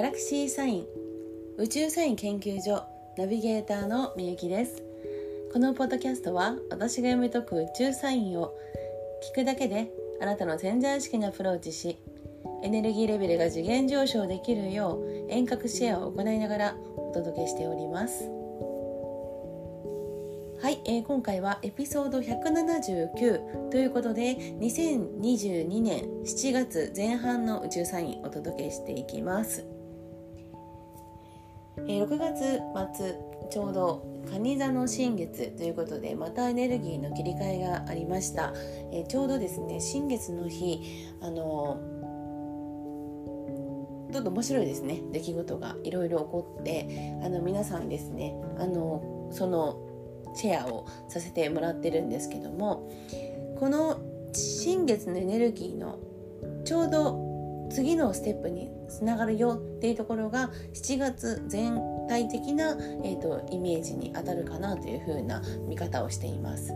ャラクシーサイン宇宙サイン研究所ナビゲーターのみゆきです。このポッドキャストは私が読み解く宇宙サインを聞くだけであなたの潜在意識にアプローチしエネルギーレベルが次元上昇できるよう遠隔シェアを行いながらお届けしております。はい、えー、今回はエピソード179ということで2022年7月前半の宇宙サインお届けしていきます、えー、6月末ちょうど蟹座の新月ということでまたエネルギーの切り替えがありました、えー、ちょうどですね新月の日あのちょっと面白いですね。出来事がいろいろ起こってあの皆さんですねあのそのシェアをさせてもらってるんですけどもこの新月のエネルギーのちょうど次のステップにつながるよっていうところが7月全体的な、えーと、イメージに当たるかなというふうな見方をしています。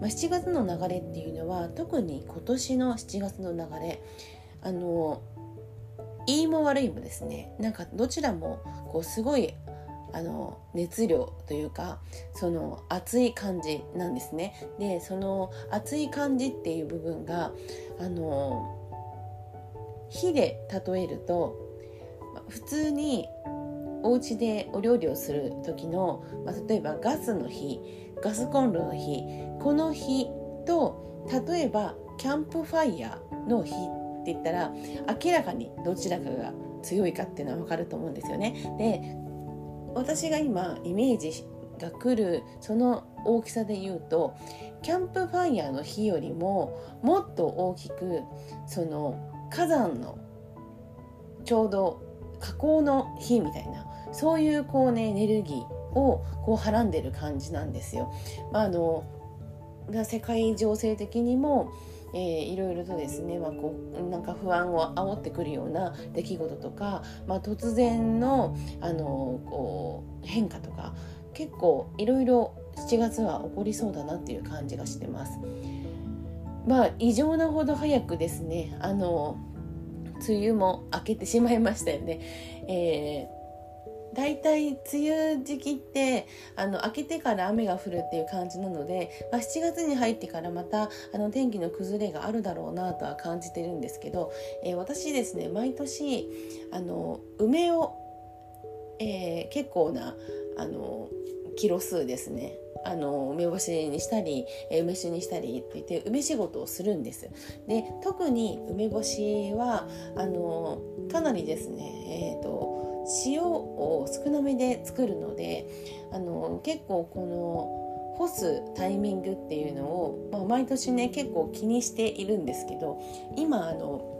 まあ、7月の流れっていうのは特に今年の7月の流れあのいいも悪いもですねなんかどちらもこうすごいあの熱量というかその熱い感じなんですね。でその熱い感じっていう部分があの火で例えると普通にお家でお料理をする時の、まあ、例えばガスの火ガスコンロの火この火と例えばキャンプファイヤーの火って言ったら明らかにどちらかが強いかっていうのは分かると思うんですよね。で私が今イメージが来るその大きさで言うとキャンプファイヤーの火よりももっと大きくその火山のちょうど火口の火みたいなそういうこうねエネルギーをこうはらんでる感じなんですよ。まあ、あの世界情勢的にもえー、いろいろとですね、まあ、こうなんか不安を煽ってくるような出来事とか、まあ、突然のあのこう変化とか結構いろいろ7月は起こりそうだなっていう感じがしてます。まあ異常なほど早くですねあの梅雨も明けてしまいましたよね。えー大体梅雨時期ってあの明けてから雨が降るっていう感じなので、まあ、7月に入ってからまたあの天気の崩れがあるだろうなとは感じてるんですけど、えー、私ですね毎年あの梅を、えー、結構なあのキロ数ですねあの梅干しにしたり梅酒にしたりって言って梅仕事をするんです。で特に梅干しはあのかなりですねえっ、ー、と塩を少なめで作るのであの結構この干すタイミングっていうのを、まあ、毎年ね結構気にしているんですけど今あの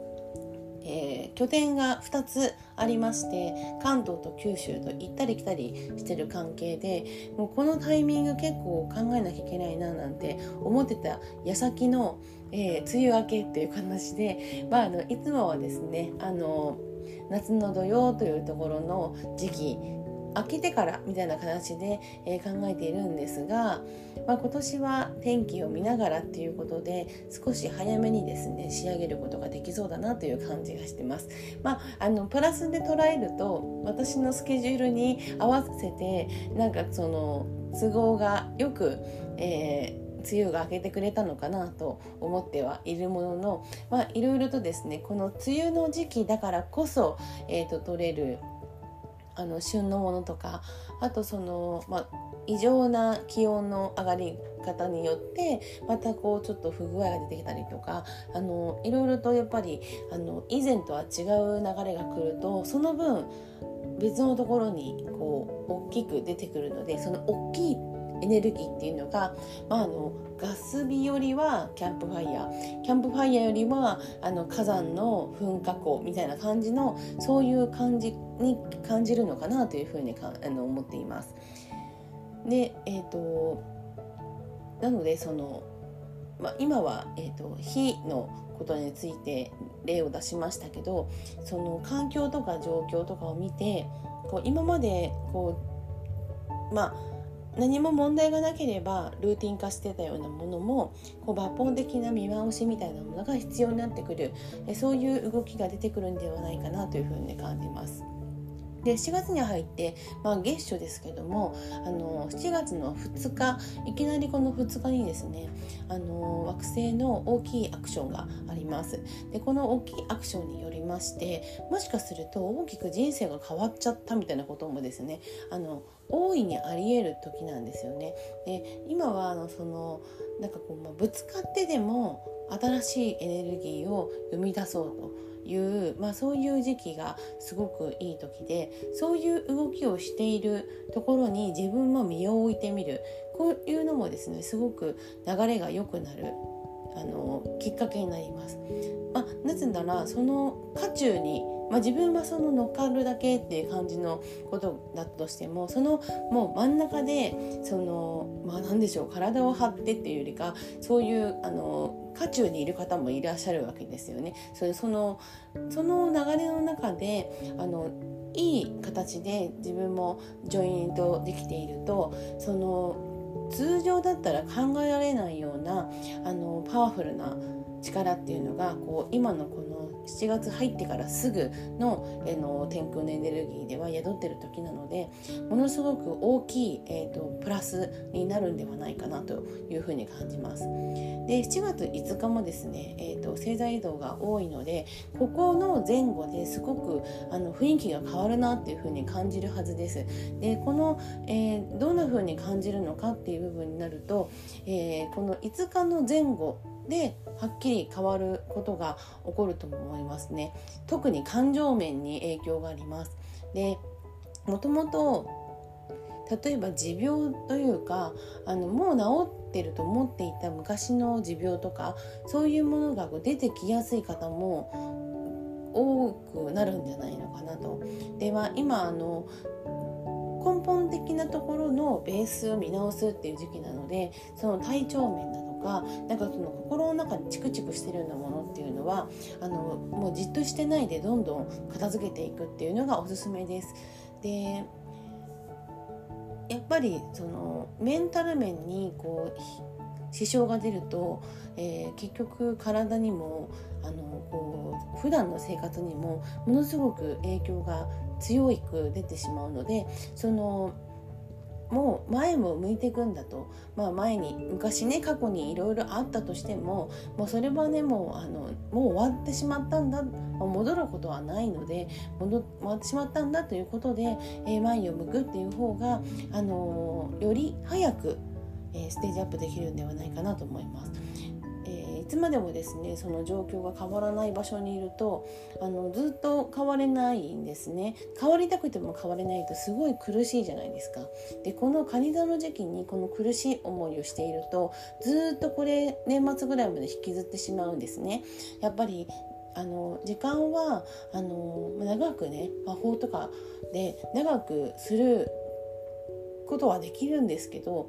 えー、拠点が2つありまして関東と九州と行ったり来たりしてる関係でもうこのタイミング結構考えなきゃいけないななんて思ってた矢先の、えー、梅雨明けっていう形で、まあ、あのいつもはですねあの夏の土曜というところの時期明けてからみたいな形で、えー、考えているんですが、まあ、今年は天気を見ながらっていうことで少し早めにですね仕上げることができそうだなという感じがしてます。まあ、あのプラスで捉えると私のスケジュールに合わせてなんかその都合がよく、えー梅雨が明けてくれたのかなと思ってはいるものの、まあ、いろいろとですねこの梅雨の時期だからこそ、えーと、取れるあの旬のものとかあとその、まあ、異常な気温の上がり方によってまたこうちょっと不具合が出てきたりとかあのいろいろとやっぱりあの以前とは違う流れが来るとその分別のところにこう大きく出てくるのでその大きいエネルギーっていうのが、まあ、あのガス火よりはキャンプファイヤーキャンプファイヤーよりはあの火山の噴火口みたいな感じのそういう感じに感じるのかなというふうにかあの思っています。で、えーと、なのでその、まあ、今は、えーと、火のことについて例を出しましたけどその環境とか状況とかを見てこう今までこうまあ何も問題がなければルーティン化してたようなものもこう抜本的な見直しみたいなものが必要になってくるそういう動きが出てくるんではないかなというふうに感じます。で7月に入って、まあ、月初ですけどもあの7月の2日いきなりこの2日にですねあの惑星の大きいアクションがありますでこの大きいアクションによりましてもしかすると大きく人生が変わっちゃったみたいなこともですねあの大いにありえる時なんですよね。で今はあのそのなんかこう、まあ、ぶつかってでも新しいエネルギーを生み出そうと。いう、まあ、そういう時期がすごくいい時でそういう動きをしているところに自分も身を置いてみる。こういうのもですねすごく流れが良くなる。あのきっかけになります。まあ、なぜならその渦中にまあ、自分はその乗っかるだけっていう感じのことだとしてもそのもう真ん中でそのまあ何でしょう体を張ってっていうよりかそういうあの渦中にいる方もいらっしゃるわけですよね。それそのその流れの中であのいい形で自分もジョイントできているとその通常だったら考えられないようなあのパワフルな力っていうのがこう今のこの7月入ってからすぐの,、えの天空のエネルギーでは宿ってる時なのでものすごく大きい、えーと、プラスになるんではないかなというふうに感じます。で7月5日もですね、えーと、星座移動が多いのでここの前後ですごくあの雰囲気が変わるなっていうふうに感じるはずです。でこの、えー、どんなふうに感じるのかっていう部分になると、えー、この5日の前後ではっきり変わることが起こると思いますね特に感情面に影響がありますでもともと例えば持病というかあのもう治ってると思っていた昔の持病とかそういうものが出てきやすい方も多くなるんじゃないのかなと。では今あの根本的なところのベースを見直すっていう時期なのでその体調面だとかなんかその心の中にチクチクしてるようなものっていうのはあのもうじっとしてないでどんどん片付けていくっていうのがおすすめです。でやっぱりそのメンタル面にこう支障が出ると、えー、結局体にもあのこう普段の生活にもものすごく影響が強く出てしまうのでそのもう前も向いていくんだと、まあ、前に昔ね過去にいろいろあったとしてももうそれはねもうあのもう終わってしまったんだ戻ることはないので戻終わってしまったんだということで、えー、前を向くっていう方が、あのー、より早く、えー、ステージアップできるんではないかなと思います。つまでもですねその状況が変わらない場所にいるとあのずっと変われないんですね。変わりたくても変われないとすごい苦しいじゃないですか。でこの蟹座の時期にこの苦しい思いをしているとずっとこれ年末ぐらいまで引きずってしまうんですね。やっぱりあの時間はあの長くね魔法とかで長くすることはできるんですけど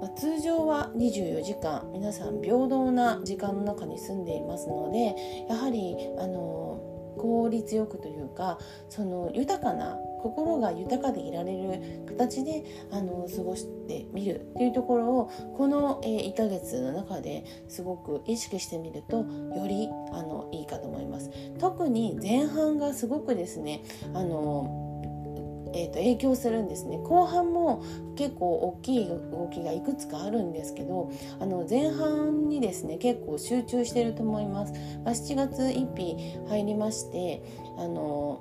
まあ、通常は24時間皆さん平等な時間の中に住んでいますのでやはりあの効率よくというかその豊かな心が豊かでいられる形であの過ごしてみるっていうところをこの、え、1ヶ月の中ですごく意識してみるとよりあのいいかと思います。特に前半がすごくですねあのえー、と影響するんですね。後半も結構大きい動きがいくつかあるんですけどあの前半にですね結構集中してると思います、まあ、7月1日入りましてあの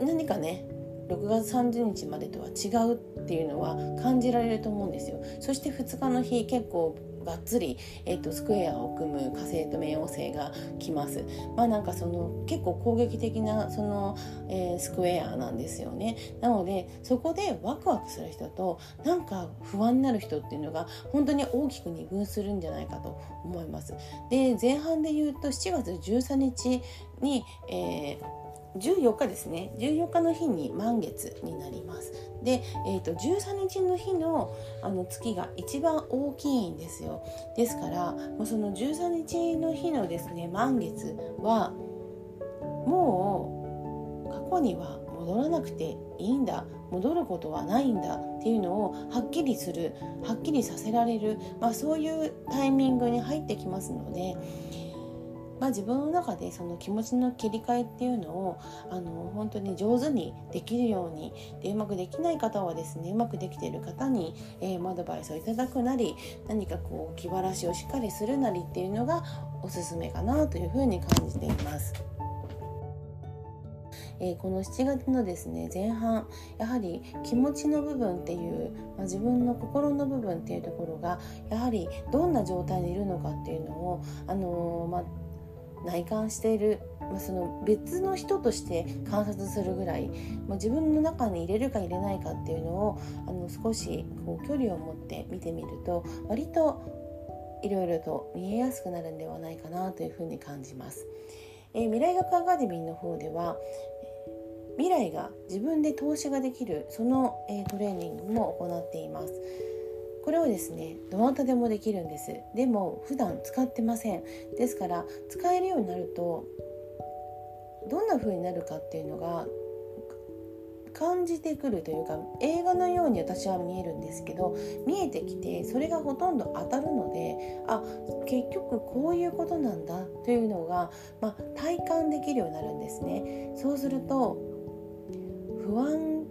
何かね6月30日までとは違うっていうのは感じられると思うんですよ。そして2日の日結構がっつり、えーと、スクエアを組む火星と冥王星が来ます。まあなんかその結構攻撃的なその、えー、スクエアなんですよね。なのでそこでワクワクする人となんか不安になる人っていうのが本当に大きく二分するんじゃないかと思います。で前半で言うと7月13日に、えー14日ですね。14日の日に満月になります。で、えーと、13日の日のあの月が一番大きいんですよ。ですからもうその13日の日のですね満月はもう過去には戻らなくていいんだ。戻ることはないんだっていうのをはっきりするはっきりさせられる、まあ、そういうタイミングに入ってきますのでまあ、自分の中でその気持ちの切り替えっていうのをあの本当に上手にできるようにでうまくできない方はですねうまくできている方に、えー、アドバイスをいただくなり何かこう気晴らしをしっかりするなりっていうのがおすすめかなというふうに感じています。え、この7月のですね前半やはり気持ちの部分っていう、まあ、自分の心の部分っていうところがやはりどんな状態にいるのかっていうのを、あのー、まあ、内観している、まあ、その別の人として観察するぐらい、まあ、自分の中に入れるか入れないかっていうのをあの少しこう距離を持って見てみると割といろいろと見えやすくなるんではないかなというふうに感じます。えー、未来学アカデミーの方では未来が自分で投資ができるその、えー、トレーニングも行っていますこれをですねどなたでもできるんですでも普段使ってませんですから使えるようになるとどんな風になるかっていうのが感じてくるというか映画のように私は見えるんですけど見えてきてそれがほとんど当たるのであ結局こういうことなんだというのが、まあ、体感できるようになるんですね。そうすると不安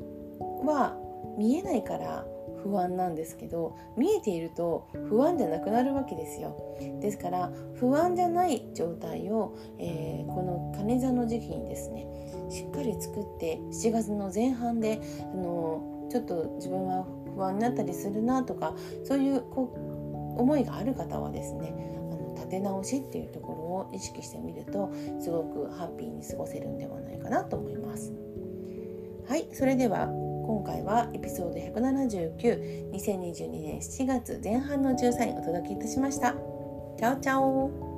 は見えないから不安なんですけど見えていると不安じゃなくなるわけですよですから不安じゃない状態を、えー、この金座の時期にですねしっかり作って7月の前半であのちょっと自分は不安になったりするなとかそういうこう思いがある方はですねあの立て直しっていうところを意識してみるとすごくハッピーに過ごせるんではないかなと思います。はいそれでは今回はエピソード1792022年7月前半の13位お届けいたしました。チャオチャオ